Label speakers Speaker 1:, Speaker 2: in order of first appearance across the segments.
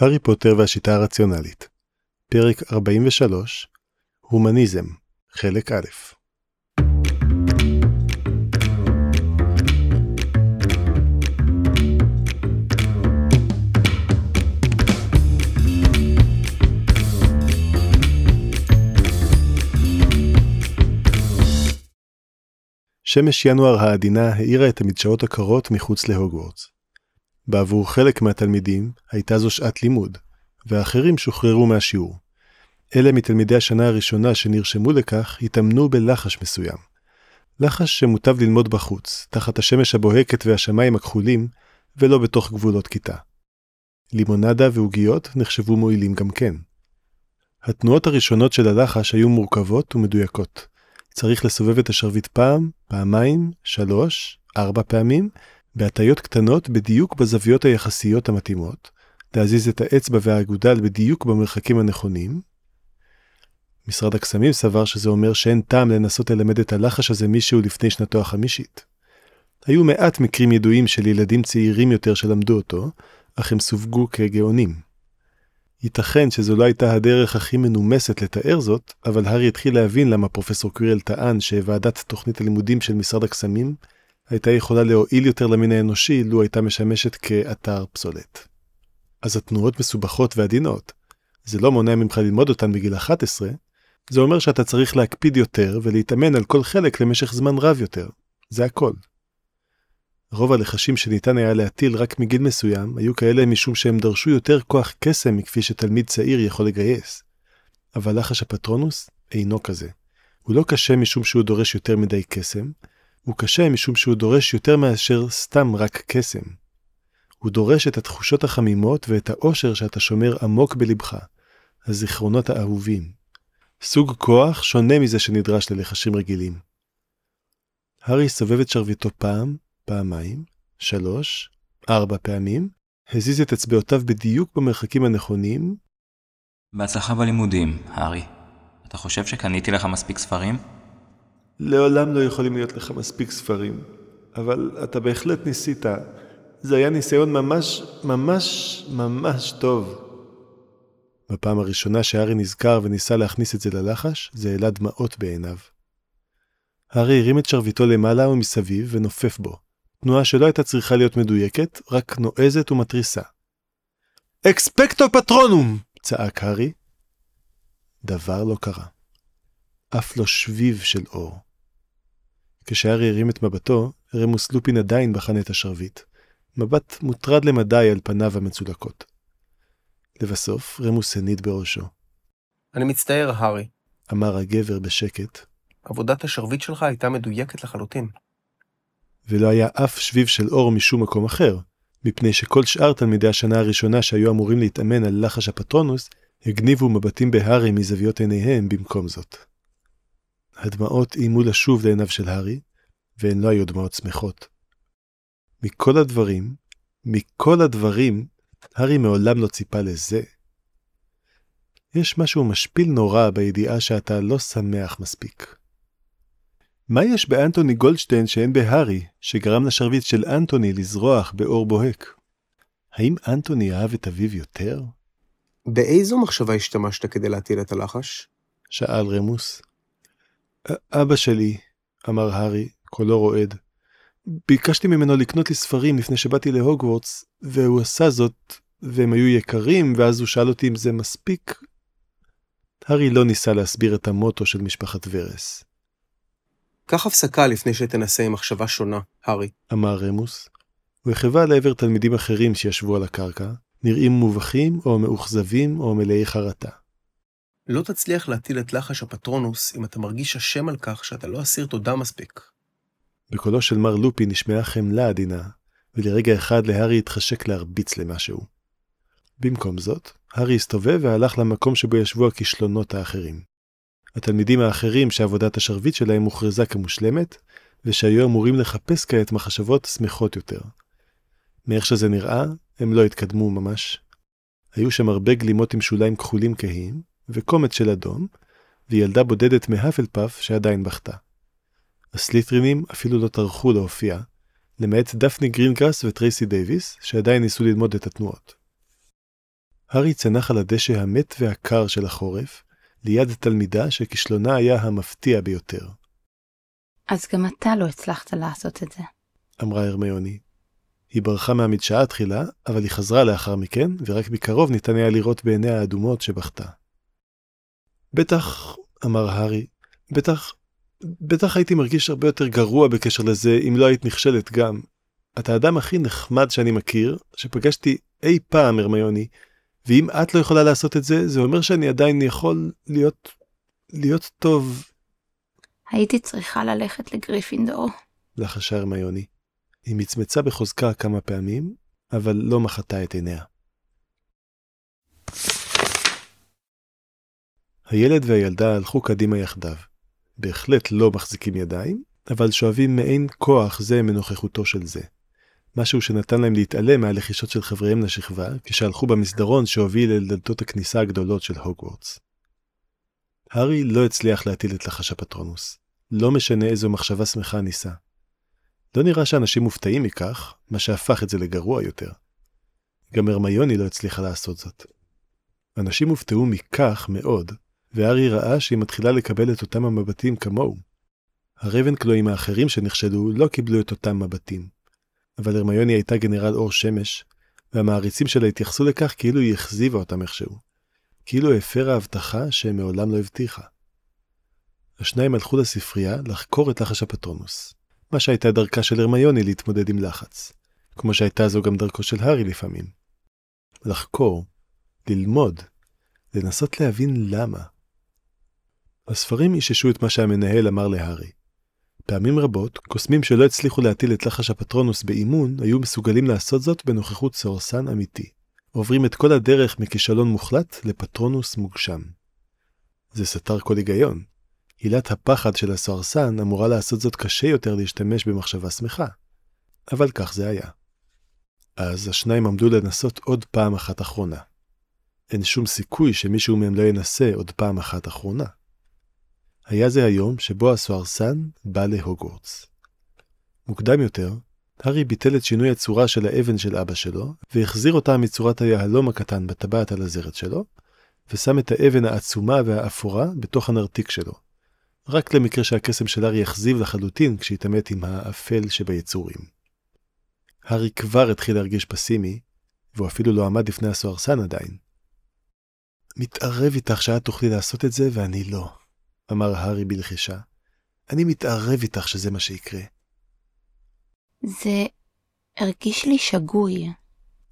Speaker 1: הארי פוטר והשיטה הרציונלית פרק 43 הומניזם חלק א' שמש ינואר העדינה האירה את המדשאות הקרות מחוץ להוגוורטס. בעבור חלק מהתלמידים הייתה זו שעת לימוד, והאחרים שוחררו מהשיעור. אלה מתלמידי השנה הראשונה שנרשמו לכך התאמנו בלחש מסוים. לחש שמוטב ללמוד בחוץ, תחת השמש הבוהקת והשמיים הכחולים, ולא בתוך גבולות כיתה. לימונדה ועוגיות נחשבו מועילים גם כן. התנועות הראשונות של הלחש היו מורכבות ומדויקות. צריך לסובב את השרביט פעם, פעמיים, שלוש, ארבע פעמים, בהטיות קטנות בדיוק בזוויות היחסיות המתאימות, להזיז את האצבע והאגודל בדיוק במרחקים הנכונים. משרד הקסמים סבר שזה אומר שאין טעם לנסות ללמד את הלחש הזה מישהו לפני שנתו החמישית. היו מעט מקרים ידועים של ילדים צעירים יותר שלמדו אותו, אך הם סווגו כגאונים. ייתכן שזו לא הייתה הדרך הכי מנומסת לתאר זאת, אבל הארי התחיל להבין למה פרופסור קווירל טען שוועדת תוכנית הלימודים של משרד הקסמים הייתה יכולה להועיל יותר למין האנושי לו הייתה משמשת כאתר פסולת. אז התנועות מסובכות ועדינות. זה לא מונע ממך ללמוד אותן בגיל 11, זה אומר שאתה צריך להקפיד יותר ולהתאמן על כל חלק למשך זמן רב יותר. זה הכל. רוב הלחשים שניתן היה להטיל רק מגיל מסוים היו כאלה משום שהם דרשו יותר כוח קסם מכפי שתלמיד צעיר יכול לגייס. אבל לחש הפטרונוס אינו כזה. הוא לא קשה משום שהוא דורש יותר מדי קסם, הוא קשה משום שהוא דורש יותר מאשר סתם רק קסם. הוא דורש את התחושות החמימות ואת האושר שאתה שומר עמוק בלבך, הזיכרונות האהובים. סוג כוח שונה מזה שנדרש ללחשים רגילים. הארי סובב את שרביטו פעם, פעמיים, שלוש, ארבע פעמים, הזיז את אצבעותיו בדיוק במרחקים הנכונים.
Speaker 2: בהצלחה בלימודים, הארי. אתה חושב שקניתי לך מספיק ספרים?
Speaker 1: לעולם לא יכולים להיות לך מספיק ספרים, אבל אתה בהחלט ניסית. זה היה ניסיון ממש, ממש, ממש טוב. בפעם הראשונה שהארי נזכר וניסה להכניס את זה ללחש, זה העלה דמעות בעיניו. הארי הרים את שרביטו למעלה ומסביב ונופף בו. תנועה שלא הייתה צריכה להיות מדויקת, רק נועזת ומתריסה. אקספקטו פטרונום! צעק הארי. דבר לא קרה. אף לא שביב של אור. כשהארי הרים את מבטו, רמוס לופין עדיין בחן את השרביט. מבט מוטרד למדי על פניו המצולקות. לבסוף, רמוס הניד בראשו.
Speaker 3: אני מצטער, הארי.
Speaker 1: אמר הגבר בשקט.
Speaker 3: עבודת השרביט שלך הייתה מדויקת לחלוטין.
Speaker 1: ולא היה אף שביב של אור משום מקום אחר, מפני שכל שאר תלמידי השנה הראשונה שהיו אמורים להתאמן על לחש הפטרונוס, הגניבו מבטים בהארי מזוויות עיניהם במקום זאת. הדמעות איימו לשוב לעיניו של הארי, והן לא היו דמעות שמחות. מכל הדברים, מכל הדברים, הארי מעולם לא ציפה לזה. יש משהו משפיל נורא בידיעה שאתה לא שמח מספיק. מה יש באנטוני גולדשטיין שאין בהארי, שגרם לשרביט של אנטוני לזרוח באור בוהק? האם אנטוני אהב את אביו יותר?
Speaker 3: באיזו מחשבה השתמשת כדי להטיל את הלחש?
Speaker 1: שאל רמוס. אבא שלי, אמר הארי, קולו רועד. ביקשתי ממנו לקנות לי ספרים לפני שבאתי להוגוורטס, והוא עשה זאת, והם היו יקרים, ואז הוא שאל אותי אם זה מספיק. הארי לא ניסה להסביר את המוטו של משפחת ורס.
Speaker 3: קח הפסקה לפני שתנסה עם מחשבה שונה, הארי.
Speaker 1: אמר רמוס. הוא החווה לעבר תלמידים אחרים שישבו על הקרקע, נראים מובכים או מאוכזבים או מלאי חרטה.
Speaker 3: לא תצליח להטיל את לחש הפטרונוס אם אתה מרגיש אשם על כך שאתה לא אסיר תודה מספיק.
Speaker 1: בקולו של מר לופי נשמעה חמלה עדינה, ולרגע אחד להארי התחשק להרביץ למשהו. במקום זאת, הארי הסתובב והלך למקום שבו ישבו הכישלונות האחרים. התלמידים האחרים שעבודת השרביט שלהם הוכרזה כמושלמת, ושהיו אמורים לחפש כעת מחשבות שמחות יותר. מאיך שזה נראה, הם לא התקדמו ממש. היו שם הרבה גלימות עם שוליים כחולים כהים, וקומץ של אדום, וילדה בודדת מהפלפאף שעדיין בכתה. הסליטרינים אפילו לא טרחו להופיע, למעט דפני גרינגרס וטרייסי דייוויס, שעדיין ניסו ללמוד את התנועות. הארי צנח על הדשא המת והקר של החורף, ליד תלמידה שכישלונה היה המפתיע ביותר.
Speaker 4: אז גם אתה לא הצלחת לעשות את זה.
Speaker 1: אמרה הרמיוני. היא ברחה מהמדשאה תחילה, אבל היא חזרה לאחר מכן, ורק מקרוב ניתן היה לראות בעיניה האדומות שבכתה. בטח, אמר הארי, בטח, בטח הייתי מרגיש הרבה יותר גרוע בקשר לזה אם לא היית נכשלת גם. אתה האדם הכי נחמד שאני מכיר, שפגשתי אי פעם, הרמיוני, ואם את לא יכולה לעשות את זה, זה אומר שאני עדיין יכול להיות, להיות טוב.
Speaker 4: הייתי צריכה ללכת לגריפינדור.
Speaker 1: לחשה הרמיוני. היא מצמצה בחוזקה כמה פעמים, אבל לא מחתה את עיניה. הילד והילדה הלכו קדימה יחדיו. בהחלט לא מחזיקים ידיים, אבל שואבים מעין כוח זה מנוכחותו של זה. משהו שנתן להם להתעלם מהלחישות של חבריהם לשכבה, כשהלכו במסדרון שהוביל אל דלתות הכניסה הגדולות של הוגוורטס. הארי לא הצליח להטיל את לחש הפטרונוס. לא משנה איזו מחשבה שמחה ניסה. לא נראה שאנשים מופתעים מכך, מה שהפך את זה לגרוע יותר. גם הרמיוני לא הצליחה לעשות זאת. אנשים הופתעו מכך מאוד, והארי ראה שהיא מתחילה לקבל את אותם המבטים כמוהו. הרבנקלואים האחרים שנחשדו לא קיבלו את אותם מבטים. אבל הרמיוני הייתה גנרל אור שמש, והמעריצים שלה התייחסו לכך כאילו היא הכזיבה אותם איכשהו. כאילו הפרה הבטחה שמעולם לא הבטיחה. השניים הלכו לספרייה לחקור את לחש הפטרונוס, מה שהייתה דרכה של הרמיוני להתמודד עם לחץ, כמו שהייתה זו גם דרכו של הארי לפעמים. לחקור, ללמוד, לנסות להבין למה. הספרים איששו את מה שהמנהל אמר להארי. פעמים רבות, קוסמים שלא הצליחו להטיל את לחש הפטרונוס באימון, היו מסוגלים לעשות זאת בנוכחות סוהרסן אמיתי. עוברים את כל הדרך מכישלון מוחלט לפטרונוס מוגשם. זה סתר כל היגיון. עילת הפחד של הסוהרסן אמורה לעשות זאת קשה יותר להשתמש במחשבה שמחה. אבל כך זה היה. אז השניים עמדו לנסות עוד פעם אחת אחרונה. אין שום סיכוי שמישהו מהם לא ינסה עוד פעם אחת אחרונה. היה זה היום שבו הסוהרסן בא להוגוורטס. מוקדם יותר, הארי ביטל את שינוי הצורה של האבן של אבא שלו, והחזיר אותה מצורת היהלום הקטן בטבעת על הזרת שלו, ושם את האבן העצומה והאפורה בתוך הנרתיק שלו. רק למקרה שהקסם של הארי יחזיב לחלוטין כשהתעמת עם האפל שביצורים. הארי כבר התחיל להרגיש פסימי, והוא אפילו לא עמד לפני הסוהרסן עדיין. מתערב איתך שאת תוכלי לעשות את זה ואני לא, אמר הארי בלחישה. אני מתערב איתך שזה מה שיקרה.
Speaker 4: זה הרגיש לי שגוי.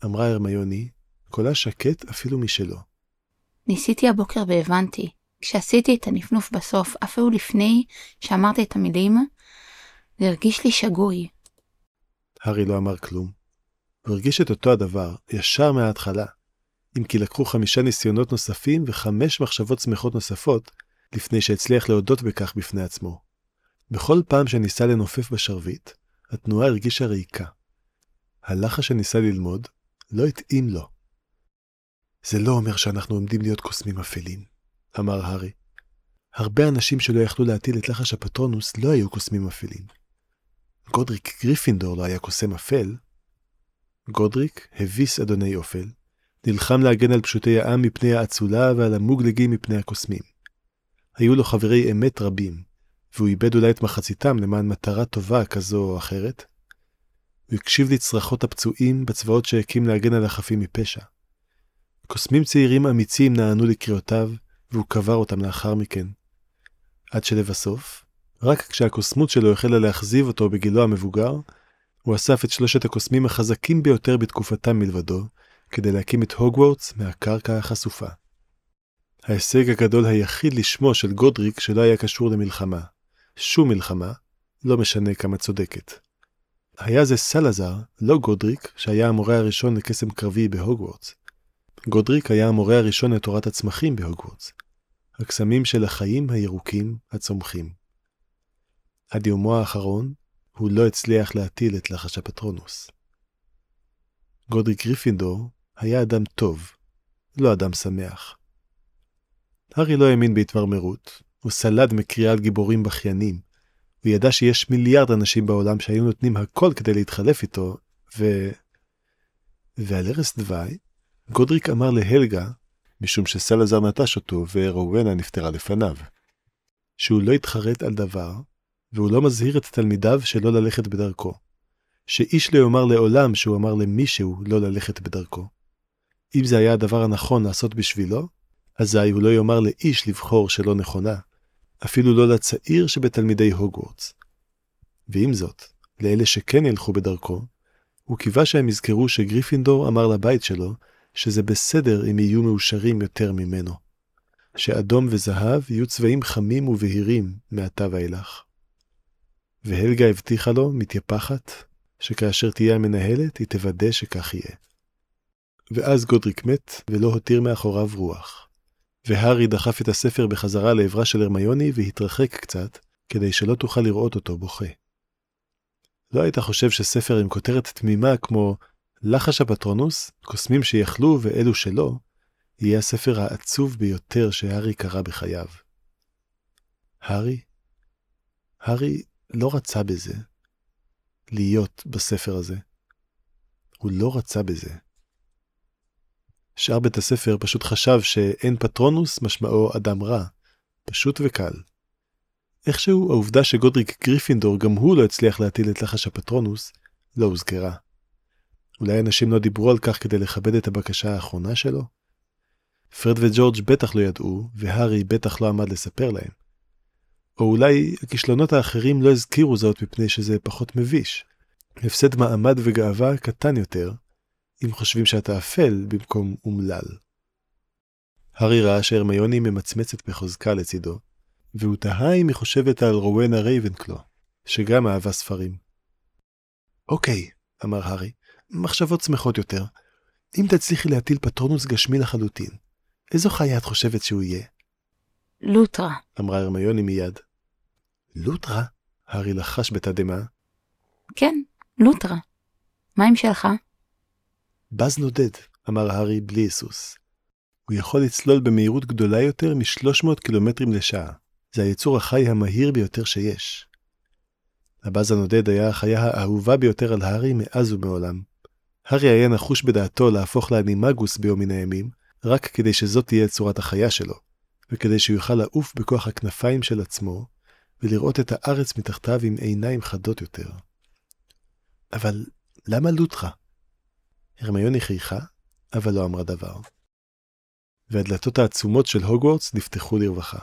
Speaker 1: אמרה הרמיוני, קולה שקט אפילו משלו.
Speaker 4: ניסיתי הבוקר והבנתי. כשעשיתי את הנפנוף בסוף, אפילו לפני שאמרתי את המילים, זה הרגיש לי שגוי.
Speaker 1: הארי לא אמר כלום. הוא הרגיש את אותו הדבר, ישר מההתחלה. אם כי לקחו חמישה ניסיונות נוספים וחמש מחשבות שמחות נוספות, לפני שהצליח להודות בכך בפני עצמו. בכל פעם שניסה לנופף בשרביט, התנועה הרגישה ריקה. הלחש שניסה ללמוד לא התאים לו. זה לא אומר שאנחנו עומדים להיות קוסמים אפלים, אמר הארי. הרבה אנשים שלא יכלו להטיל את לחש הפטרונוס לא היו קוסמים אפלים. גודריק גריפינדור לא היה קוסם אפל. גודריק הביס אדוני אופל, נלחם להגן על פשוטי העם מפני האצולה ועל המוגלגים מפני הקוסמים. היו לו חברי אמת רבים, והוא איבד אולי את מחציתם למען מטרה טובה כזו או אחרת. הוא הקשיב לצרחות הפצועים בצבאות שהקים להגן על החפים מפשע. קוסמים צעירים אמיצים נענו לקריאותיו, והוא קבר אותם לאחר מכן. עד שלבסוף, רק כשהקוסמות שלו החלה להכזיב אותו בגילו המבוגר, הוא אסף את שלושת הקוסמים החזקים ביותר בתקופתם מלבדו, כדי להקים את הוגוורטס מהקרקע החשופה. ההישג הגדול היחיד לשמו של גודריק שלא היה קשור למלחמה. שום מלחמה, לא משנה כמה צודקת. היה זה סלאזר, לא גודריק, שהיה המורה הראשון לקסם קרבי בהוגוורטס. גודריק היה המורה הראשון לתורת הצמחים בהוגוורטס. הקסמים של החיים הירוקים הצומחים. עד יומו האחרון, הוא לא הצליח להטיל את לחש הפטרונוס. גודריק גריפינדור היה אדם טוב, לא אדם שמח. הארי לא האמין בהתמרמרות, הוא סלד מקריאה על גיבורים בכיינים. הוא ידע שיש מיליארד אנשים בעולם שהיו נותנים הכל כדי להתחלף איתו, ו... ועל ערש דווי, גודריק אמר להלגה, משום שסלאזר נטש אותו ורואנה נפטרה לפניו, שהוא לא יתחרט על דבר, והוא לא מזהיר את תלמידיו שלא ללכת בדרכו. שאיש לא יאמר לעולם שהוא אמר למישהו לא ללכת בדרכו. אם זה היה הדבר הנכון לעשות בשבילו, אזי הוא לא יאמר לאיש לבחור שלא נכונה, אפילו לא לצעיר שבתלמידי הוגוורטס. ועם זאת, לאלה שכן ילכו בדרכו, הוא קיווה שהם יזכרו שגריפינדור אמר לבית שלו שזה בסדר אם יהיו מאושרים יותר ממנו. שאדום וזהב יהיו צבעים חמים ובהירים מעתה ואילך. והלגה הבטיחה לו, מתייפחת, שכאשר תהיה המנהלת, היא תוודא שכך יהיה. ואז גודריק מת, ולא הותיר מאחוריו רוח. והארי דחף את הספר בחזרה לעברה של הרמיוני והתרחק קצת, כדי שלא תוכל לראות אותו בוכה. לא היית חושב שספר עם כותרת תמימה כמו לחש הפטרונוס, קוסמים שיכלו ואלו שלא, יהיה הספר העצוב ביותר שהארי קרא בחייו. הארי? הארי לא רצה בזה. להיות בספר הזה. הוא לא רצה בזה. שאר בית הספר פשוט חשב שאין פטרונוס משמעו אדם רע, פשוט וקל. איכשהו העובדה שגודריק גריפינדור גם הוא לא הצליח להטיל את לחש הפטרונוס, לא הוזכרה. אולי אנשים לא דיברו על כך כדי לכבד את הבקשה האחרונה שלו? פרד וג'ורג' בטח לא ידעו, והארי בטח לא עמד לספר להם. או אולי הכישלונות האחרים לא הזכירו זאת מפני שזה פחות מביש. הפסד מעמד וגאווה קטן יותר, אם חושבים שאתה אפל במקום אומלל. הארי ראה שהרמיוני ממצמצת בחוזקה לצידו, והוא תהה אם היא חושבת על רוונה רייבנקלו, שגם אהבה ספרים. אוקיי, אמר הארי, מחשבות שמחות יותר. אם תצליחי להטיל פטרונוס גשמי לחלוטין, איזו חיה את חושבת שהוא יהיה?
Speaker 4: לוטרה,
Speaker 1: אמרה הרמיוני מיד. לוטרה? הארי לחש בתדהמה.
Speaker 4: כן, לוטרה. מה עם שלך?
Speaker 1: בז נודד, אמר הארי בלי היסוס. הוא יכול לצלול במהירות גדולה יותר מ-300 קילומטרים לשעה. זה היצור החי המהיר ביותר שיש. הבאז הנודד היה החיה האהובה ביותר על הארי מאז ומעולם. הארי היה נחוש בדעתו להפוך לאנימגוס ביום מן הימים, רק כדי שזאת תהיה צורת החיה שלו, וכדי שהוא יוכל לעוף בכוח הכנפיים של עצמו, ולראות את הארץ מתחתיו עם עיניים חדות יותר. אבל למה לוטרה? הרמיוני חייכה, אבל לא אמרה דבר. והדלתות העצומות של הוגוורטס נפתחו לרווחה.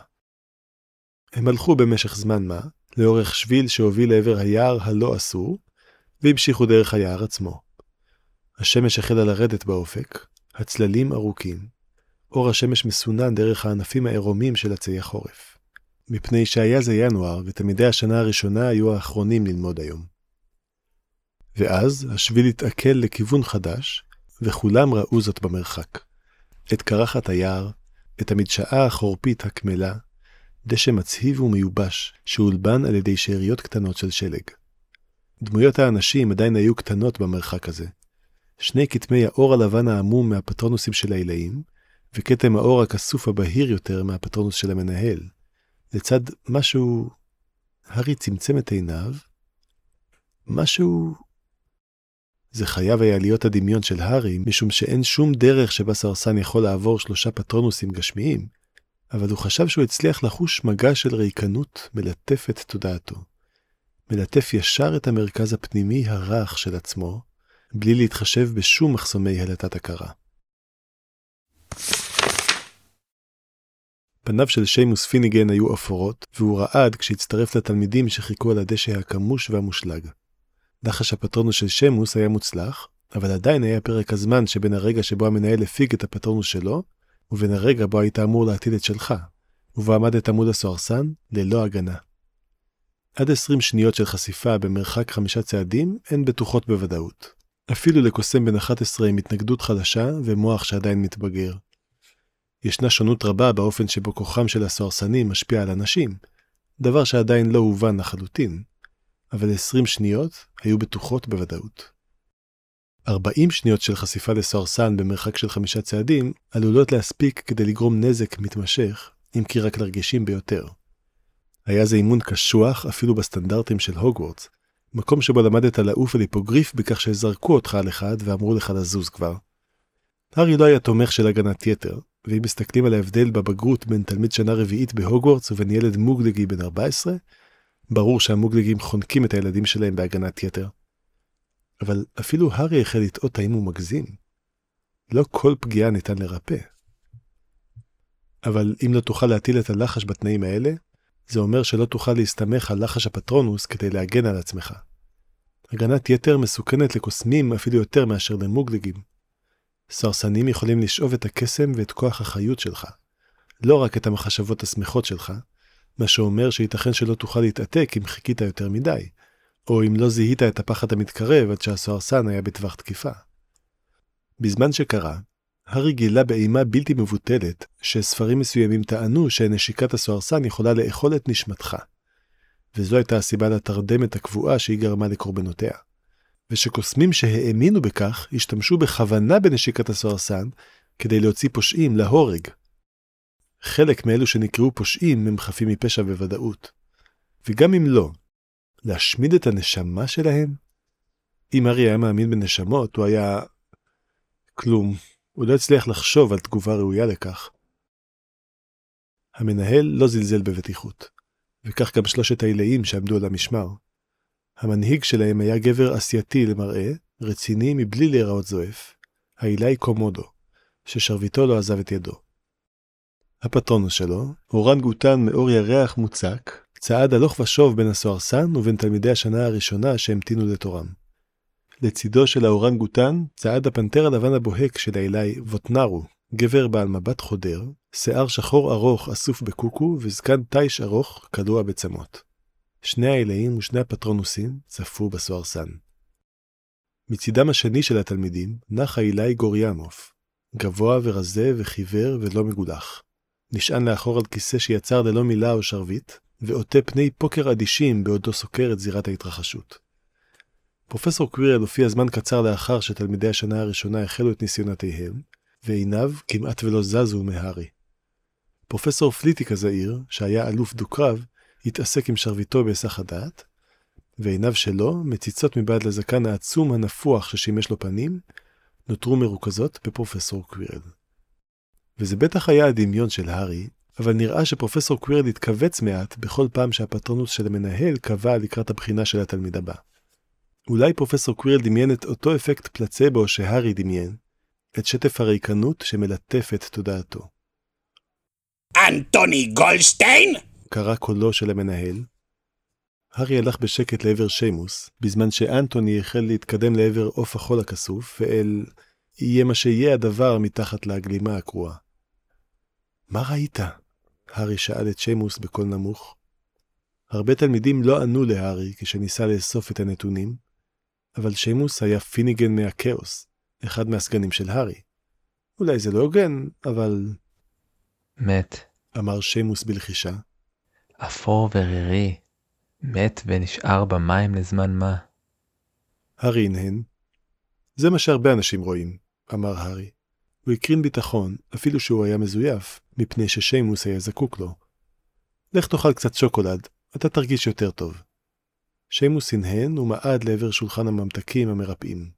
Speaker 1: הם הלכו במשך זמן מה, לאורך שביל שהוביל לעבר היער הלא אסור, והמשיכו דרך היער עצמו. השמש החלה לרדת באופק, הצללים ארוכים, אור השמש מסונן דרך הענפים העירומים של עצי החורף. מפני שהיה זה ינואר, ותלמידי השנה הראשונה היו האחרונים ללמוד היום. ואז השביל התעכל לכיוון חדש, וכולם ראו זאת במרחק. את קרחת היער, את המדשאה החורפית הקמלה, דשא מצהיב ומיובש, שהולבן על ידי שאריות קטנות של שלג. דמויות האנשים עדיין היו קטנות במרחק הזה. שני כתמי האור הלבן העמום מהפטרונוסים של העילאים, וכתם האור הכסוף הבהיר יותר מהפטרונוס של המנהל, לצד משהו... הארי צמצם את עיניו, משהו... זה חייב היה להיות הדמיון של הארי, משום שאין שום דרך שבה סרסן יכול לעבור שלושה פטרונוסים גשמיים, אבל הוא חשב שהוא הצליח לחוש מגע של ריקנות מלטף את תודעתו. מלטף ישר את המרכז הפנימי הרך של עצמו, בלי להתחשב בשום מחסומי הלטת הכרה. פניו של שיימוס פיניגן היו אפורות, והוא רעד כשהצטרף לתלמידים שחיכו על הדשא הכמוש והמושלג. נחש הפטרונוס של שיימוס היה מוצלח, אבל עדיין היה פרק הזמן שבין הרגע שבו המנהל הפיג את הפטרונוס שלו, ובין הרגע בו היית אמור להטיל את שלך, ובו עמדת מול הסוהרסן ללא הגנה. עד 20 שניות של חשיפה במרחק חמישה צעדים הן בטוחות בוודאות. אפילו לקוסם בן 11 עם התנגדות חדשה ומוח שעדיין מתבגר. ישנה שונות רבה באופן שבו כוחם של הסוהרסנים משפיע על אנשים, דבר שעדיין לא הובן לחלוטין, אבל 20 שניות היו בטוחות בוודאות. 40 שניות של חשיפה לסוהרסן במרחק של חמישה צעדים עלולות להספיק כדי לגרום נזק מתמשך, אם כי רק לרגישים ביותר. היה זה אימון קשוח אפילו בסטנדרטים של הוגוורטס, מקום שבו למדת לעוף על היפוגריף בכך שזרקו אותך על אחד ואמרו לך לזוז כבר. הארי לא היה תומך של הגנת יתר, ואם מסתכלים על ההבדל בבגרות בין תלמיד שנה רביעית בהוגוורטס ובין ילד מוגלגי בן 14, ברור שהמוגלגים חונקים את הילדים שלהם בהגנת יתר. אבל אפילו הארי החל לטעות האם הוא מגזים. לא כל פגיעה ניתן לרפא. אבל אם לא תוכל להטיל את הלחש בתנאים האלה, זה אומר שלא תוכל להסתמך על לחש הפטרונוס כדי להגן על עצמך. הגנת יתר מסוכנת לקוסמים אפילו יותר מאשר למוגלגים. סרסנים יכולים לשאוב את הקסם ואת כוח החיות שלך, לא רק את המחשבות השמחות שלך, מה שאומר שייתכן שלא תוכל להתעתק אם חיכית יותר מדי, או אם לא זיהית את הפחד המתקרב עד שהסוהרסן היה בטווח תקיפה. בזמן שקרה, הארי גילה באימה בלתי מבוטלת שספרים מסוימים טענו שנשיקת הסוהרסן יכולה לאכול את נשמתך. וזו הייתה הסיבה לתרדמת הקבועה שהיא גרמה לקורבנותיה. ושקוסמים שהאמינו בכך השתמשו בכוונה בנשיקת הסוהרסן כדי להוציא פושעים להורג. חלק מאלו שנקראו פושעים הם חפים מפשע בוודאות. וגם אם לא, להשמיד את הנשמה שלהם? אם ארי היה מאמין בנשמות, הוא היה... כלום. הוא לא הצליח לחשוב על תגובה ראויה לכך. המנהל לא זלזל בבטיחות, וכך גם שלושת העילאים שעמדו על המשמר. המנהיג שלהם היה גבר אסייתי למראה, רציני מבלי להיראות זועף, העילאי קומודו, ששרביטו לא עזב את ידו. הפטרונוס שלו, אורנגוטן מאור ירח מוצק, צעד הלוך ושוב בין הסוהרסן ובין תלמידי השנה הראשונה שהמתינו לתורם. לצידו של האורנגוטן צעד הפנתר הלבן הבוהק של העילאי ווטנרו, גבר בעל מבט חודר, שיער שחור ארוך אסוף בקוקו וזקן תיש ארוך קלוע בצמות. שני העילאים ושני הפטרונוסים צפו בסוהרסן. מצידם השני של התלמידים נח העילאי גוריאמוף, גבוה ורזה וחיוור ולא מגולח. נשען לאחור על כיסא שיצר ללא מילה או שרביט, ועוטה פני פוקר אדישים בעודו סוקר את זירת ההתרחשות. פרופסור קווירל הופיע זמן קצר לאחר שתלמידי השנה הראשונה החלו את ניסיונותיהם, ועיניו כמעט ולא זזו מהארי. פרופסור פליטוויק הזעיר, שהיה אלוף דו-קרב, התעסק עם שרביטו בהיסח הדעת, ועיניו שלו, מציצות מבעד לזקן העצום הנפוח ששימש לו פנים, נותרו מרוכזות בפרופסור קווירל. וזה בטח היה הדמיון של הארי, אבל נראה שפרופסור קווירל התכווץ מעט בכל פעם שהפטרונוס של המנהל קבע לקראת הבחינה של התלמיד הבא. אולי פרופסור קווירל דמיין את אותו אפקט פלצבו שהארי דמיין, את שטף הריקנות שמלטף את תודעתו.
Speaker 5: אנטוני גולדשטיין?
Speaker 1: קרא קולו של המנהל. הארי הלך בשקט לעבר שימוס, בזמן שאנטוני החל להתקדם לעבר עוף החול הכסוף, ואל יהיה מה שיהיה הדבר מתחת לגלימה הקרועה. מה ראית? הארי שאל את שימוס בקול נמוך. הרבה תלמידים לא ענו להארי כשניסה לאסוף את הנתונים, אבל שימוס היה פיניגן מהכאוס, אחד מהסגנים של הארי. אולי זה לא הוגן, אבל...
Speaker 6: מת.
Speaker 1: אמר שימוס בלחישה.
Speaker 6: אפור ורירי. מת ונשאר במים לזמן מה.
Speaker 1: הארי הנהן. זה מה שהרבה אנשים רואים, אמר הארי. הוא הקרין ביטחון, אפילו שהוא היה מזויף, מפני ששיימוס היה זקוק לו. לך תאכל קצת שוקולד, אתה תרגיש יותר טוב. שיימוס הנהן ומעד לעבר שולחן הממתקים המרפאים.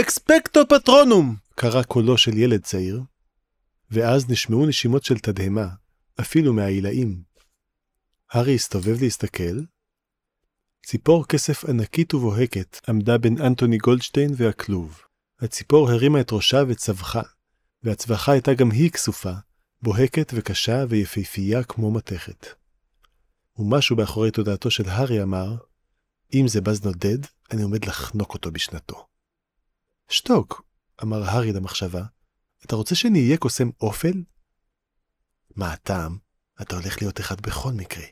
Speaker 1: אקספקטו פטרונום! קרא קולו של ילד צעיר, ואז נשמעו נשימות של תדהמה, אפילו מהעילאים. הארי הסתובב להסתכל. ציפור כסף ענקית ובוהקת עמדה בין אנטוני גולדשטיין והכלוב. הציפור הרימה את ראשה וצווחה, והצווחה הייתה גם היא כסופה, בוהקת וקשה ויפהפייה כמו מתכת. ומשהו באחורי תודעתו של הארי אמר, אם זה בז נודד, אני עומד לחנוק אותו בשנתו. שתוק, אמר הארי למחשבה, אתה רוצה שאני אהיה קוסם אופל? מה הטעם? אתה הולך להיות אחד בכל מקרה.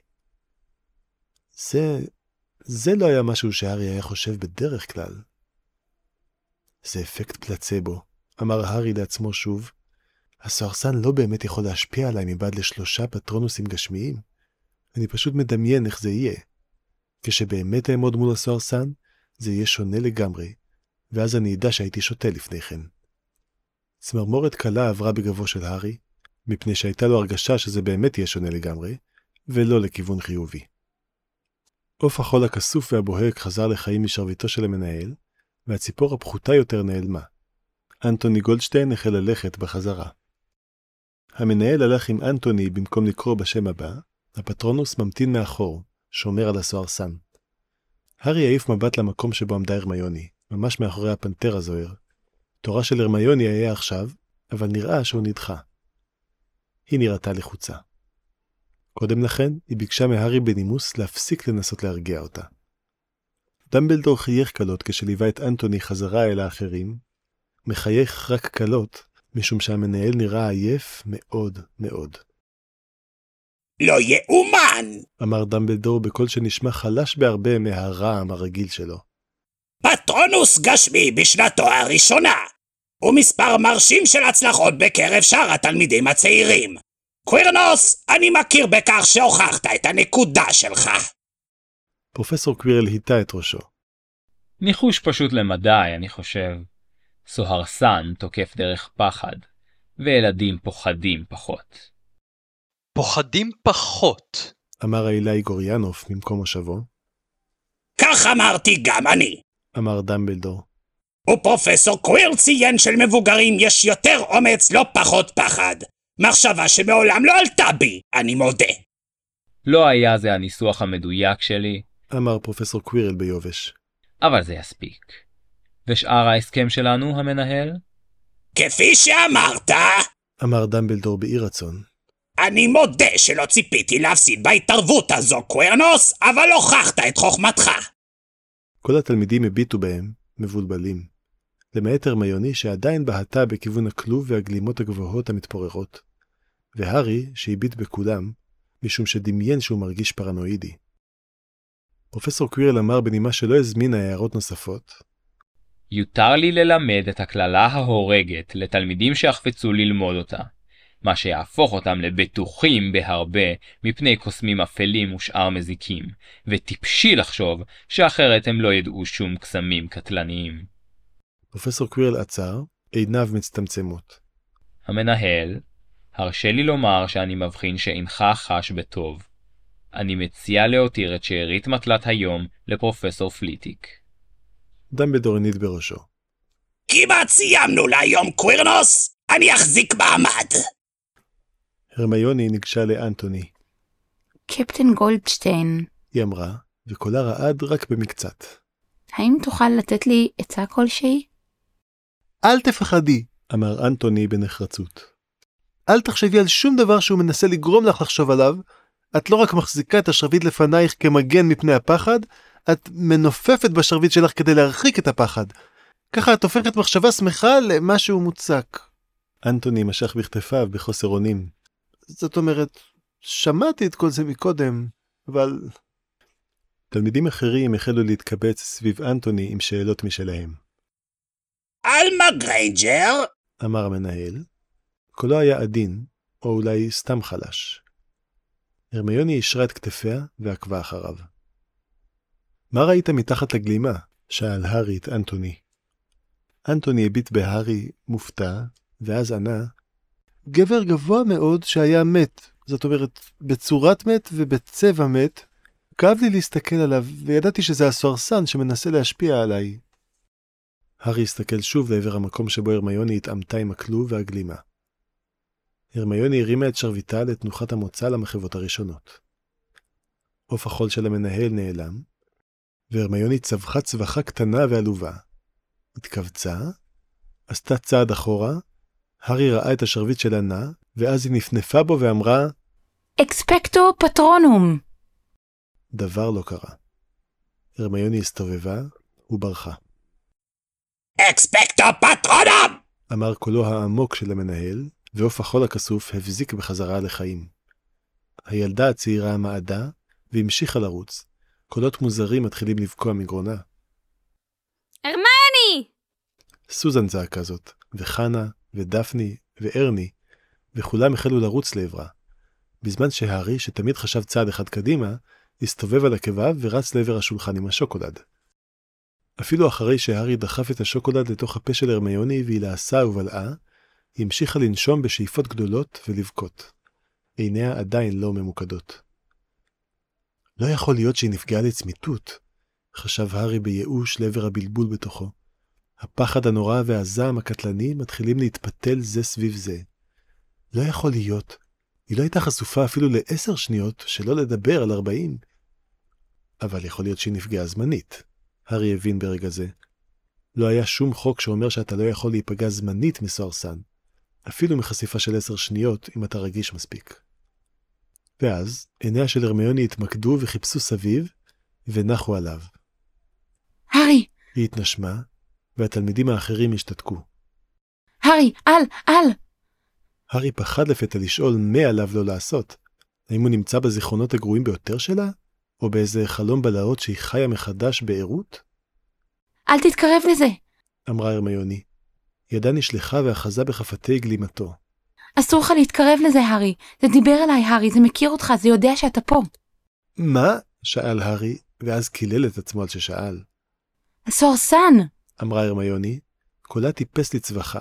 Speaker 1: זה... זה לא היה משהו שהארי היה חושב בדרך כלל. זה אפקט פלצבו, אמר הארי לעצמו שוב. הסוהרסן לא באמת יכול להשפיע עליי מבעד לשלושה פטרונוסים גשמיים. אני פשוט מדמיין איך זה יהיה. כשבאמת אעמוד מול הסוהרסן, זה יהיה שונה לגמרי, ואז אני אדע שהייתי שותה לפני כן. צמרמורת קלה עברה בגבו של הארי, מפני שהייתה לו הרגשה שזה באמת יהיה שונה לגמרי, ולא לכיוון חיובי. עוף החול הכסוף והבוהק חזר לחיים משרביטו של המנהל, והציפור הפחותה יותר נעלמה. אנטוני גולדשטיין החל ללכת בחזרה. המנהל הלך עם אנטוני במקום לקרוא בשם הבא, הפטרונוס ממתין מאחור, שומר על הסוהרסן. הארי העיף מבט למקום שבו עמדה הרמיוני, ממש מאחורי הפנתר הזוהר. תורה של הרמיוני היה עכשיו, אבל נראה שהוא נדחה. היא נראתה לחוצה. קודם לכן, היא ביקשה מהארי בנימוס להפסיק לנסות להרגיע אותה. דמבלדור חייך קלות כשליווה את אנטוני חזרה אל האחרים, מחייך רק קלות, משום שהמנהל נראה עייף מאוד מאוד.
Speaker 5: לא יאומן!
Speaker 1: אמר דמבלדור בקול שנשמע חלש בהרבה מהרעם הרגיל שלו.
Speaker 5: פטרונוס גשמי בשנתו הראשונה, ומספר מרשים של הצלחות בקרב שאר התלמידים הצעירים. קווירנוס, אני מכיר בכך שהוכחת את הנקודה שלך.
Speaker 1: פרופסור קווירל היטה את ראשו.
Speaker 7: ניחוש פשוט למדי, אני חושב. סוהרסן תוקף דרך פחד, וילדים פוחדים פחות.
Speaker 8: פוחדים פחות.
Speaker 1: אמר האילי גוריאנוף ממקום מושבו.
Speaker 5: כך אמרתי גם אני.
Speaker 1: אמר דמבלדור.
Speaker 5: ופרופסור קוויר ציין שלמבוגרים יש יותר אומץ, לא פחות פחד. מחשבה שמעולם לא עלתה בי, אני מודה.
Speaker 7: לא היה זה הניסוח המדויק שלי,
Speaker 1: אמר פרופסור קווירל ביובש.
Speaker 7: אבל זה יספיק. ושאר ההסכם שלנו, המנהל?
Speaker 5: כפי שאמרת,
Speaker 1: אמר דמבלדור באי רצון.
Speaker 5: אני מודה שלא ציפיתי להפסיד בהתערבות הזו, קווירנוס, אבל הוכחת את חוכמתך.
Speaker 1: כל התלמידים הביטו בהם, מבולבלים. למעט הרמיוני שעדיין בהתה בכיוון הכלוב והגלימות הגבוהות המתפוררות. והארי שהביט בכולם, משום שדמיין שהוא מרגיש פרנואידי. פרופסור קווירל אמר בנימה שלא הזמינה הערות נוספות,
Speaker 7: יותר לי ללמד את הקללה ההורגת לתלמידים שיחפצו ללמוד אותה, מה שיהפוך אותם לבטוחים בהרבה מפני קוסמים אפלים ושאר מזיקים, וטיפשי לחשוב שאחרת הם לא ידעו שום קסמים קטלניים.
Speaker 1: פרופסור קווירל עצר, עיניו מצטמצמות.
Speaker 7: המנהל, הרשה לי לומר שאני מבחין שאינך חש בטוב. אני מציע להותיר את שארית מטלת היום לפרופסור פליטוויק.
Speaker 1: דמבלדור הניד בראשו.
Speaker 5: כמעט סיימנו להיום, קווירינוס! אני אחזיק מעמד!
Speaker 1: הרמיוני ניגשה לאנטוני.
Speaker 4: קפטן גולדשטיין,
Speaker 1: היא אמרה, וקולה רעד רק במקצת.
Speaker 4: האם תוכל לתת לי עצה כלשהי?
Speaker 1: אל תפחדי, אמר אנטוני בנחרצות. אל תחשבי על שום דבר שהוא מנסה לגרום לך לחשוב עליו. את לא רק מחזיקה את השרביט לפנייך כמגן מפני הפחד, את מנופפת בשרביט שלך כדי להרחיק את הפחד. ככה את הופכת מחשבה שמחה למשהו מוצק. אנטוני משך בכתפיו בחוסר אונים. זאת אומרת, שמעתי את כל זה מקודם, אבל... תלמידים אחרים החלו להתקבץ סביב אנטוני עם שאלות משלהם.
Speaker 5: עלמה גריינג'ר?
Speaker 1: אמר המנהל. קולו היה עדין, או אולי סתם חלש. הרמיוני אישרה את כתפיה ועקבה אחריו. מה ראית מתחת לגלימה? שאל הארי את אנטוני. אנטוני הביט בהארי מופתע, ואז ענה, גבר גבוה מאוד שהיה מת, זאת אומרת, בצורת מת ובצבע מת. כאב לי להסתכל עליו, וידעתי שזה הסוהרסן שמנסה להשפיע עליי. הארי הסתכל שוב לעבר המקום שבו הרמיוני התעמתה עם הכלוב והגלימה. הרמיוני הרימה את שרביטה לתנוחת המוצא למחוות הראשונות. עוף החול של המנהל נעלם, והרמיוני צווחה צווחה קטנה ועלובה. התכווצה, עשתה צעד אחורה, הארי ראה את השרביט שלה נע, ואז היא נפנפה בו ואמרה,
Speaker 4: אקספקטו פטרונום!
Speaker 1: דבר לא קרה. הרמיוני הסתובבה וברחה.
Speaker 5: אקספקטו פטרונום!
Speaker 1: אמר קולו העמוק של המנהל, ועוף החול הכסוף הבזיק בחזרה לחיים. הילדה הצעירה מעדה, והמשיכה לרוץ. קולות מוזרים מתחילים לבקוע מגרונה.
Speaker 9: הרמני!
Speaker 1: סוזן זעקה זאת, וחנה, ודפני, וארני, וכולם החלו לרוץ לעברה. בזמן שהארי, שתמיד חשב צעד אחד קדימה, הסתובב על עקביו ורץ לעבר השולחן עם השוקולד. אפילו אחרי שהארי דחף את השוקולד לתוך הפה של הרמיוני והיא לעשה ובלעה, היא המשיכה לנשום בשאיפות גדולות ולבכות. עיניה עדיין לא ממוקדות. לא יכול להיות שהיא נפגעה לצמיתות, חשב הארי בייאוש לעבר הבלבול בתוכו. הפחד הנורא והזעם הקטלני מתחילים להתפתל זה סביב זה. לא יכול להיות. היא לא הייתה חשופה אפילו לעשר שניות, שלא לדבר על ארבעים. אבל יכול להיות שהיא נפגעה זמנית. הארי הבין ברגע זה. לא היה שום חוק שאומר שאתה לא יכול להיפגע זמנית מסוהרסן, אפילו מחשיפה של עשר שניות אם אתה רגיש מספיק. ואז עיניה של הרמיוני התמקדו וחיפשו סביב, ונחו עליו.
Speaker 4: הארי!
Speaker 1: היא התנשמה, והתלמידים האחרים השתתקו.
Speaker 4: הארי! אל! אל!
Speaker 1: הארי פחד לפתע לשאול מה עליו לא לעשות. האם הוא נמצא בזיכרונות הגרועים ביותר שלה? או באיזה חלום בלהות שהיא חיה מחדש בערות?
Speaker 4: אל תתקרב לזה!
Speaker 1: אמרה הרמיוני. ידה נשלחה ואחזה בחפתי גלימתו.
Speaker 4: אסור לך להתקרב לזה, הארי. זה דיבר אליי, הארי, זה מכיר אותך, זה יודע שאתה פה.
Speaker 1: מה? שאל הארי, ואז קילל את עצמו על ששאל.
Speaker 4: הסוהרסן!
Speaker 1: אמרה הרמיוני, קולה טיפס לצווחה.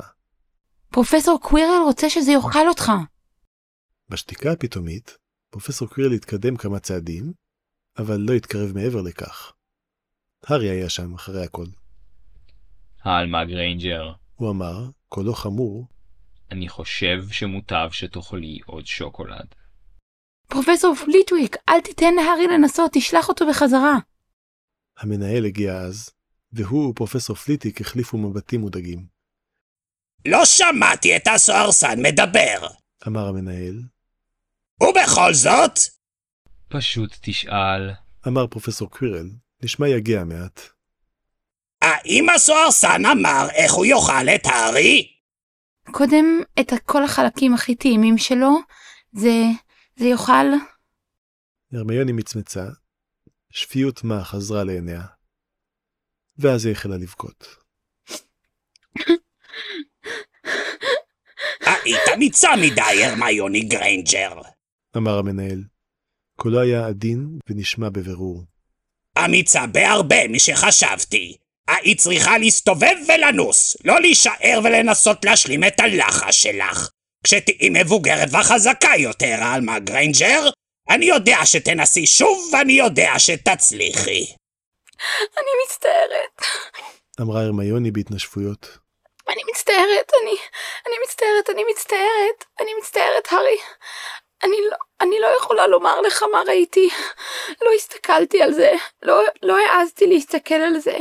Speaker 4: פרופסור קווירל רוצה שזה יאכל אותך.
Speaker 1: בשתיקה הפתאומית, פרופסור קווירל התקדם כמה צעדים, אבל לא התקרב מעבר לכך. הארי היה שם אחרי הכל.
Speaker 7: העלמה גריינג'ר,
Speaker 1: הוא אמר, קולו חמור,
Speaker 7: אני חושב שמוטב שתאכלי עוד שוקולד.
Speaker 4: פרופסור פליטוויק, אל תיתן להארי לנסות, תשלח אותו בחזרה.
Speaker 1: המנהל הגיע אז, והוא ופרופסור פליטיק החליפו מבטים מודאגים.
Speaker 5: לא שמעתי את הסוהרסן מדבר.
Speaker 1: אמר המנהל,
Speaker 5: ובכל זאת,
Speaker 7: פשוט תשאל.
Speaker 1: אמר פרופסור קווירל, נשמע יגע מעט.
Speaker 5: האם הסוהרסן אמר איך הוא יאכל את הארי?
Speaker 4: קודם את כל החלקים הכי טעימים שלו, זה... זה יאכל...
Speaker 1: הרמיוני מצמצה, שפיות מה חזרה לעיניה. ואז היא החלה לבכות.
Speaker 5: היית אמיצה מדי, הרמיוני גריינג'ר.
Speaker 1: אמר המנהל. קולו היה עדין ונשמע בבירור.
Speaker 5: אמיצה בהרבה משחשבתי. היית צריכה להסתובב ולנוס, לא להישאר ולנסות להשלים את הלחש שלך. כשתהיי מבוגרת וחזקה יותר, עלמה גריינג'ר, אני יודע שתנסי שוב ואני יודע שתצליחי.
Speaker 4: אני מצטערת.
Speaker 1: אמרה הרמיוני בהתנשפויות.
Speaker 4: אני מצטערת, אני... אני מצטערת, אני מצטערת. אני מצטערת, הארי. אני לא... אני לא יכולה לומר לך מה ראיתי. לא הסתכלתי על זה. לא, לא העזתי להסתכל על זה.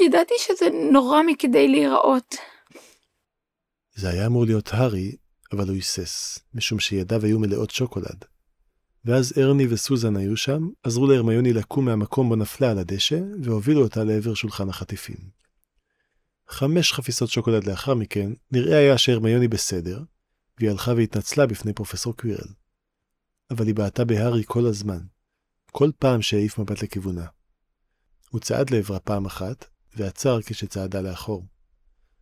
Speaker 4: ידעתי שזה נורא מכדי להיראות.
Speaker 1: זה היה אמור להיות הארי, אבל הוא היסס, משום שידיו היו מלאות שוקולד. ואז ארני וסוזן היו שם, עזרו להרמיוני לקום מהמקום בו נפלה על הדשא, והובילו אותה לעבר שולחן החטיפים. חמש חפיסות שוקולד לאחר מכן, נראה היה שהרמיוני בסדר, והיא הלכה והתנצלה בפני פרופסור קווירל. אבל היא בעטה בהארי כל הזמן, כל פעם שהעיף מבט לכיוונה. הוא צעד לעברה פעם אחת, ועצר כשצעדה לאחור.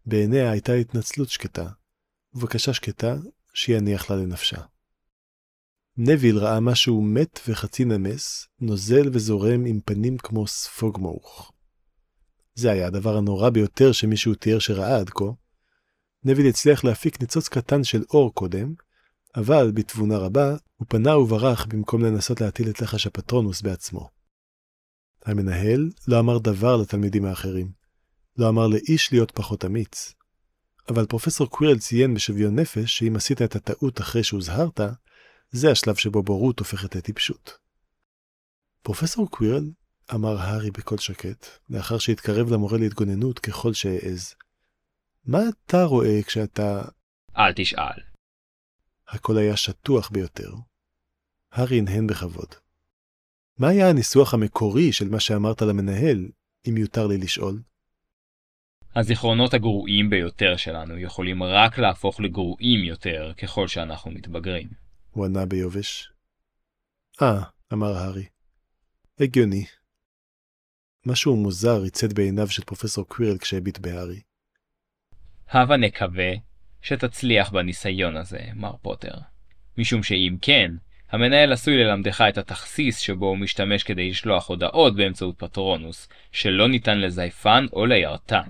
Speaker 1: בעיניה הייתה התנצלות שקטה, ובקשה שקטה שיניח לה לנפשה. נביל ראה משהו מת וחצי נמס, נוזל וזורם עם פנים כמו ספוג מרוך. זה היה הדבר הנורא ביותר שמישהו תיאר שראה עד כה. נביל הצליח להפיק ניצוץ קטן של אור קודם, אבל בתבונה רבה, הוא פנה וברח במקום לנסות להטיל את לחש הפטרונוס בעצמו. המנהל לא אמר דבר לתלמידים האחרים. לא אמר לאיש להיות פחות אמיץ. אבל פרופסור קווירל ציין בשוויון נפש שאם עשית את הטעות אחרי שהוזהרת, זה השלב שבו בורות הופכת לטיפשות. פרופסור קווירל, אמר הארי בקול שקט, לאחר שהתקרב למורה להתגוננות ככל שהעז. מה אתה רואה כשאתה...
Speaker 7: אל תשאל.
Speaker 1: הקול היה שטוח ביותר. הארי הנהן בכבוד. מה היה הניסוח המקורי של מה שאמרת למנהל, אם יותר לי לשאול?
Speaker 7: הזיכרונות הגרועים ביותר שלנו יכולים רק להפוך לגרועים יותר ככל שאנחנו מתבגרים.
Speaker 1: הוא ענה ביובש. אה, אמר הארי. הגיוני. משהו מוזר ריצד בעיניו של פרופסור קווירל כשהביט בהארי.
Speaker 7: הבה נקווה שתצליח בניסיון הזה, מר פוטר. משום שאם כן, המנהל עשוי ללמדך את התכסיס שבו הוא משתמש כדי לשלוח הודעות באמצעות פטרונוס, שלא ניתן לזייפן או לירתן,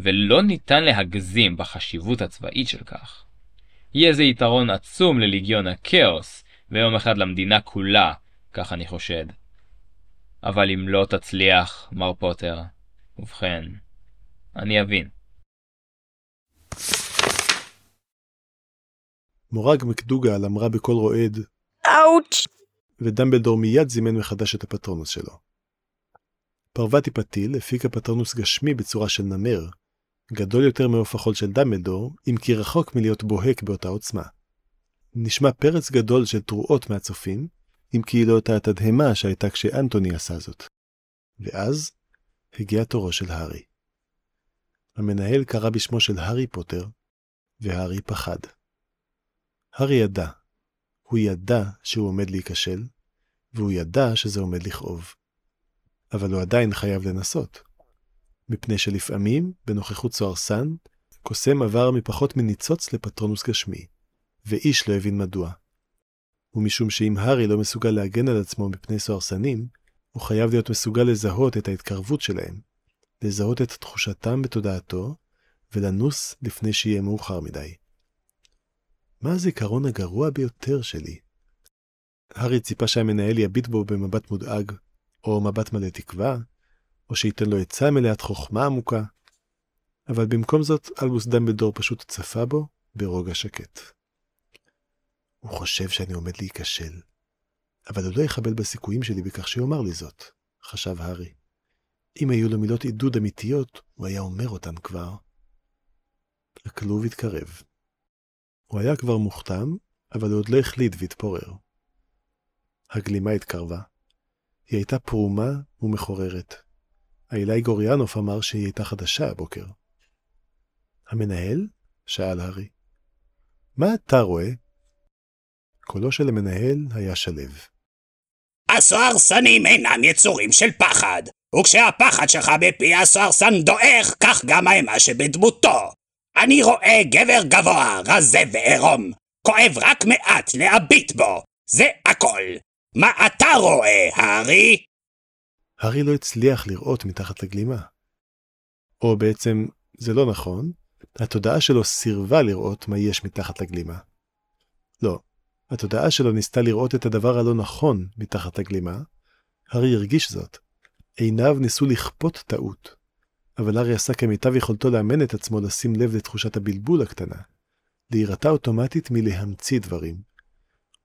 Speaker 7: ולא ניתן להגזים בחשיבות הצבאית של כך. יהיה זה יתרון עצום לליגיון הכאוס, ויום אחד למדינה כולה, כך אני חושד. אבל אם לא תצליח, מר פוטר, ובכן, אני אבין.
Speaker 1: מורג מקדוגל אמרה בקול רועד,
Speaker 4: אאוץ'!
Speaker 1: ודמבלדור מיד זימן מחדש את הפטרונוס שלו. פרווטי פטיל הפיקה פטרונוס גשמי בצורה של נמר, גדול יותר מעוף החול של דמבלדור, אם כי רחוק מלהיות בוהק באותה עוצמה. נשמע פרץ גדול של תרועות מהצופים, אם כי לא אותה התדהמה שהייתה כשאנטוני עשה זאת. ואז הגיע תורו של הארי. המנהל קרא בשמו של הארי פוטר, והארי פחד. הארי ידע. הוא ידע שהוא עומד להיכשל, והוא ידע שזה עומד לכאוב. אבל הוא עדיין חייב לנסות. מפני שלפעמים, בנוכחות סוהרסן, קוסם עבר מפחות מניצוץ לפטרונוס גשמי, ואיש לא הבין מדוע. ומשום שאם הארי לא מסוגל להגן על עצמו מפני סוהרסנים, הוא חייב להיות מסוגל לזהות את ההתקרבות שלהם, לזהות את תחושתם בתודעתו, ולנוס לפני שיהיה מאוחר מדי. מה הזיכרון הגרוע ביותר שלי? הארי ציפה שהמנהל יביט בו במבט מודאג, או מבט מלא תקווה, או שייתן לו עצה מלאת חוכמה עמוקה, אבל במקום זאת אלבוס דמבלדור פשוט צפה בו ברוגע שקט. הוא חושב שאני עומד להיכשל, אבל הוא לא יחבל בסיכויים שלי בכך שיאמר לי זאת, חשב הארי. אם היו לו מילות עידוד אמיתיות, הוא היה אומר אותן כבר. הכלוב התקרב. הוא היה כבר מוכתם, אבל הוא עוד לא החליט והתפורר. הגלימה התקרבה. היא הייתה פרומה ומחוררת. האילי גוריאנוף אמר שהיא הייתה חדשה הבוקר. המנהל? שאל הארי. מה אתה רואה? קולו של המנהל היה שלו.
Speaker 5: הסוהרסנים אינם יצורים של פחד, וכשהפחד שלך בפי הסוהרסן דועך, כך גם האימה שבדמותו. אני רואה גבר גבוה, רזה ועירום, כואב רק מעט להביט בו, זה הכל. מה אתה רואה, הארי?
Speaker 1: הארי לא הצליח לראות מתחת לגלימה. או בעצם, זה לא נכון, התודעה שלו סירבה לראות מה יש מתחת לגלימה. לא, התודעה שלו ניסתה לראות את הדבר הלא נכון מתחת לגלימה. הארי הרגיש זאת. עיניו ניסו לכפות טעות. אבל הארי עשה כמיטב יכולתו לאמן את עצמו לשים לב לתחושת הבלבול הקטנה, להירתע אוטומטית מלהמציא דברים.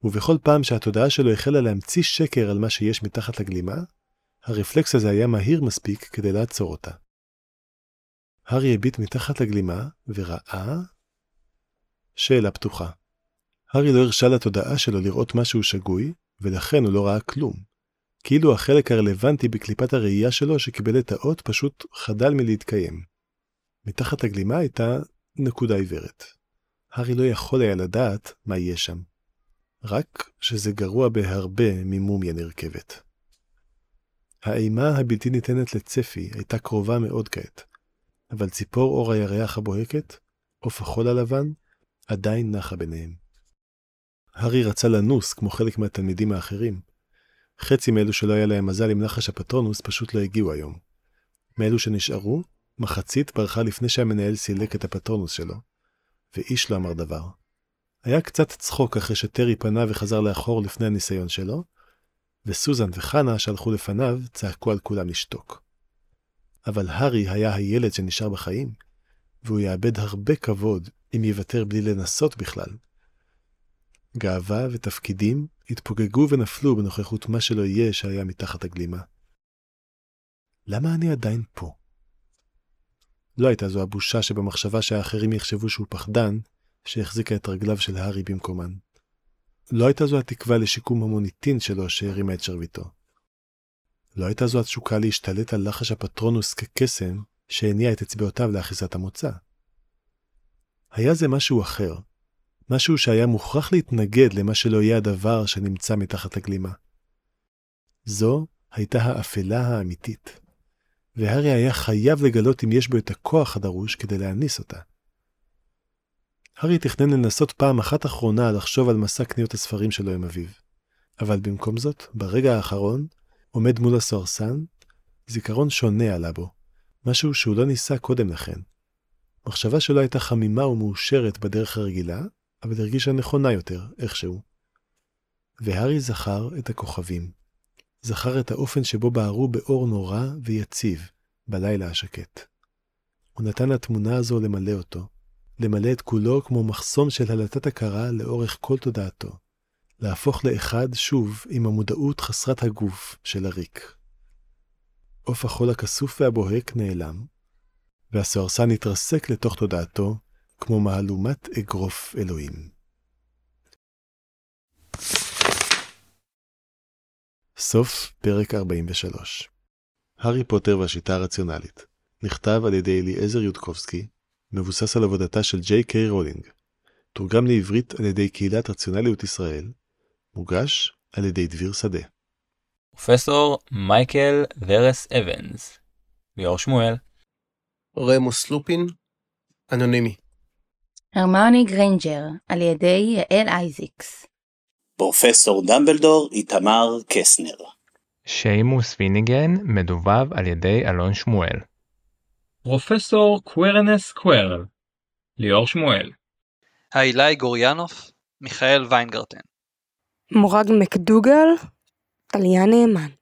Speaker 1: ובכל פעם שהתודעה שלו החלה להמציא שקר על מה שיש מתחת לגלימה, הרפלקס הזה היה מהיר מספיק כדי לעצור אותה. הארי הביט מתחת לגלימה וראה... שאלה פתוחה. הארי לא הרשה לתודעה שלו לראות משהו שגוי, ולכן הוא לא ראה כלום. כאילו החלק הרלוונטי בקליפת הראייה שלו שקיבל את האות פשוט חדל מלהתקיים. מתחת הגלימה הייתה נקודה עיוורת. הארי לא יכול היה לדעת מה יהיה שם. רק שזה גרוע בהרבה ממומיה נרכבת. האימה הבלתי ניתנת לצפי הייתה קרובה מאוד כעת, אבל ציפור אור הירח הבוהקת, עוף החול הלבן, עדיין נחה ביניהם. הארי רצה לנוס כמו חלק מהתלמידים האחרים. חצי מאלו שלא היה להם מזל עם נחש הפטרונוס פשוט לא הגיעו היום. מאלו שנשארו, מחצית ברחה לפני שהמנהל סילק את הפטרונוס שלו, ואיש לא אמר דבר. היה קצת צחוק אחרי שטרי פנה וחזר לאחור לפני הניסיון שלו, וסוזן וחנה שהלכו לפניו צעקו על כולם לשתוק. אבל הארי היה הילד שנשאר בחיים, והוא יאבד הרבה כבוד אם יוותר בלי לנסות בכלל. גאווה ותפקידים התפוגגו ונפלו בנוכחות מה שלא יהיה שהיה מתחת הגלימה. למה אני עדיין פה? לא הייתה זו הבושה שבמחשבה שהאחרים יחשבו שהוא פחדן, שהחזיקה את רגליו של הארי במקומן. לא הייתה זו התקווה לשיקום המוניטין שלו שהרימה את שרביטו. לא הייתה זו התשוקה להשתלט על לחש הפטרונוס כקסם שהניע את אצבעותיו לאחיזת המוצא. היה זה משהו אחר, משהו שהיה מוכרח להתנגד למה שלא יהיה הדבר שנמצא מתחת הגלימה. זו הייתה האפלה האמיתית, והארי היה חייב לגלות אם יש בו את הכוח הדרוש כדי להניס אותה. הארי תכנן לנסות פעם אחת אחרונה לחשוב על מסע קניות הספרים שלו עם אביו. אבל במקום זאת, ברגע האחרון, עומד מול הסוהרסן, זיכרון שונה עלה בו, משהו שהוא לא ניסה קודם לכן. מחשבה שלו הייתה חמימה ומאושרת בדרך הרגילה, אבל הרגישה נכונה יותר, איכשהו. והארי זכר את הכוכבים. זכר את האופן שבו בערו באור נורא ויציב, בלילה השקט. הוא נתן לתמונה הזו למלא אותו, למלא את כולו כמו מחסום של הלטת הכרה לאורך כל תודעתו, להפוך לאחד שוב עם המודעות חסרת הגוף של הריק. עוף החול הכסוף והבוהק נעלם, והסוהרסן התרסק לתוך תודעתו כמו מהלומת אגרוף אלוהים. סוף פרק 43 הארי פוטר והשיטה הרציונלית נכתב על ידי אליעזר יודקובסקי, מבוסס על עבודתה של ג'יי קיי רולינג, תורגם לעברית על ידי קהילת רציונליות ישראל, מוגש על ידי דביר שדה.
Speaker 7: פרופסור מייקל ורס אבנס ליאור שמואל
Speaker 3: רמוס לופין, אנונימי.
Speaker 9: הרמיוני גריינג'ר, על ידי יעל אייזיקס.
Speaker 5: פרופסור דמבלדור איתמר קסנר.
Speaker 6: שיימוס ויניגן מדובב על ידי אלון שמואל.
Speaker 7: פרופסור קוורנס קוורל ליאור שמואל
Speaker 8: האילי גוריאנוף, מיכאל ויינגרטן.
Speaker 10: מורג מקדוגל, טליה נאמן.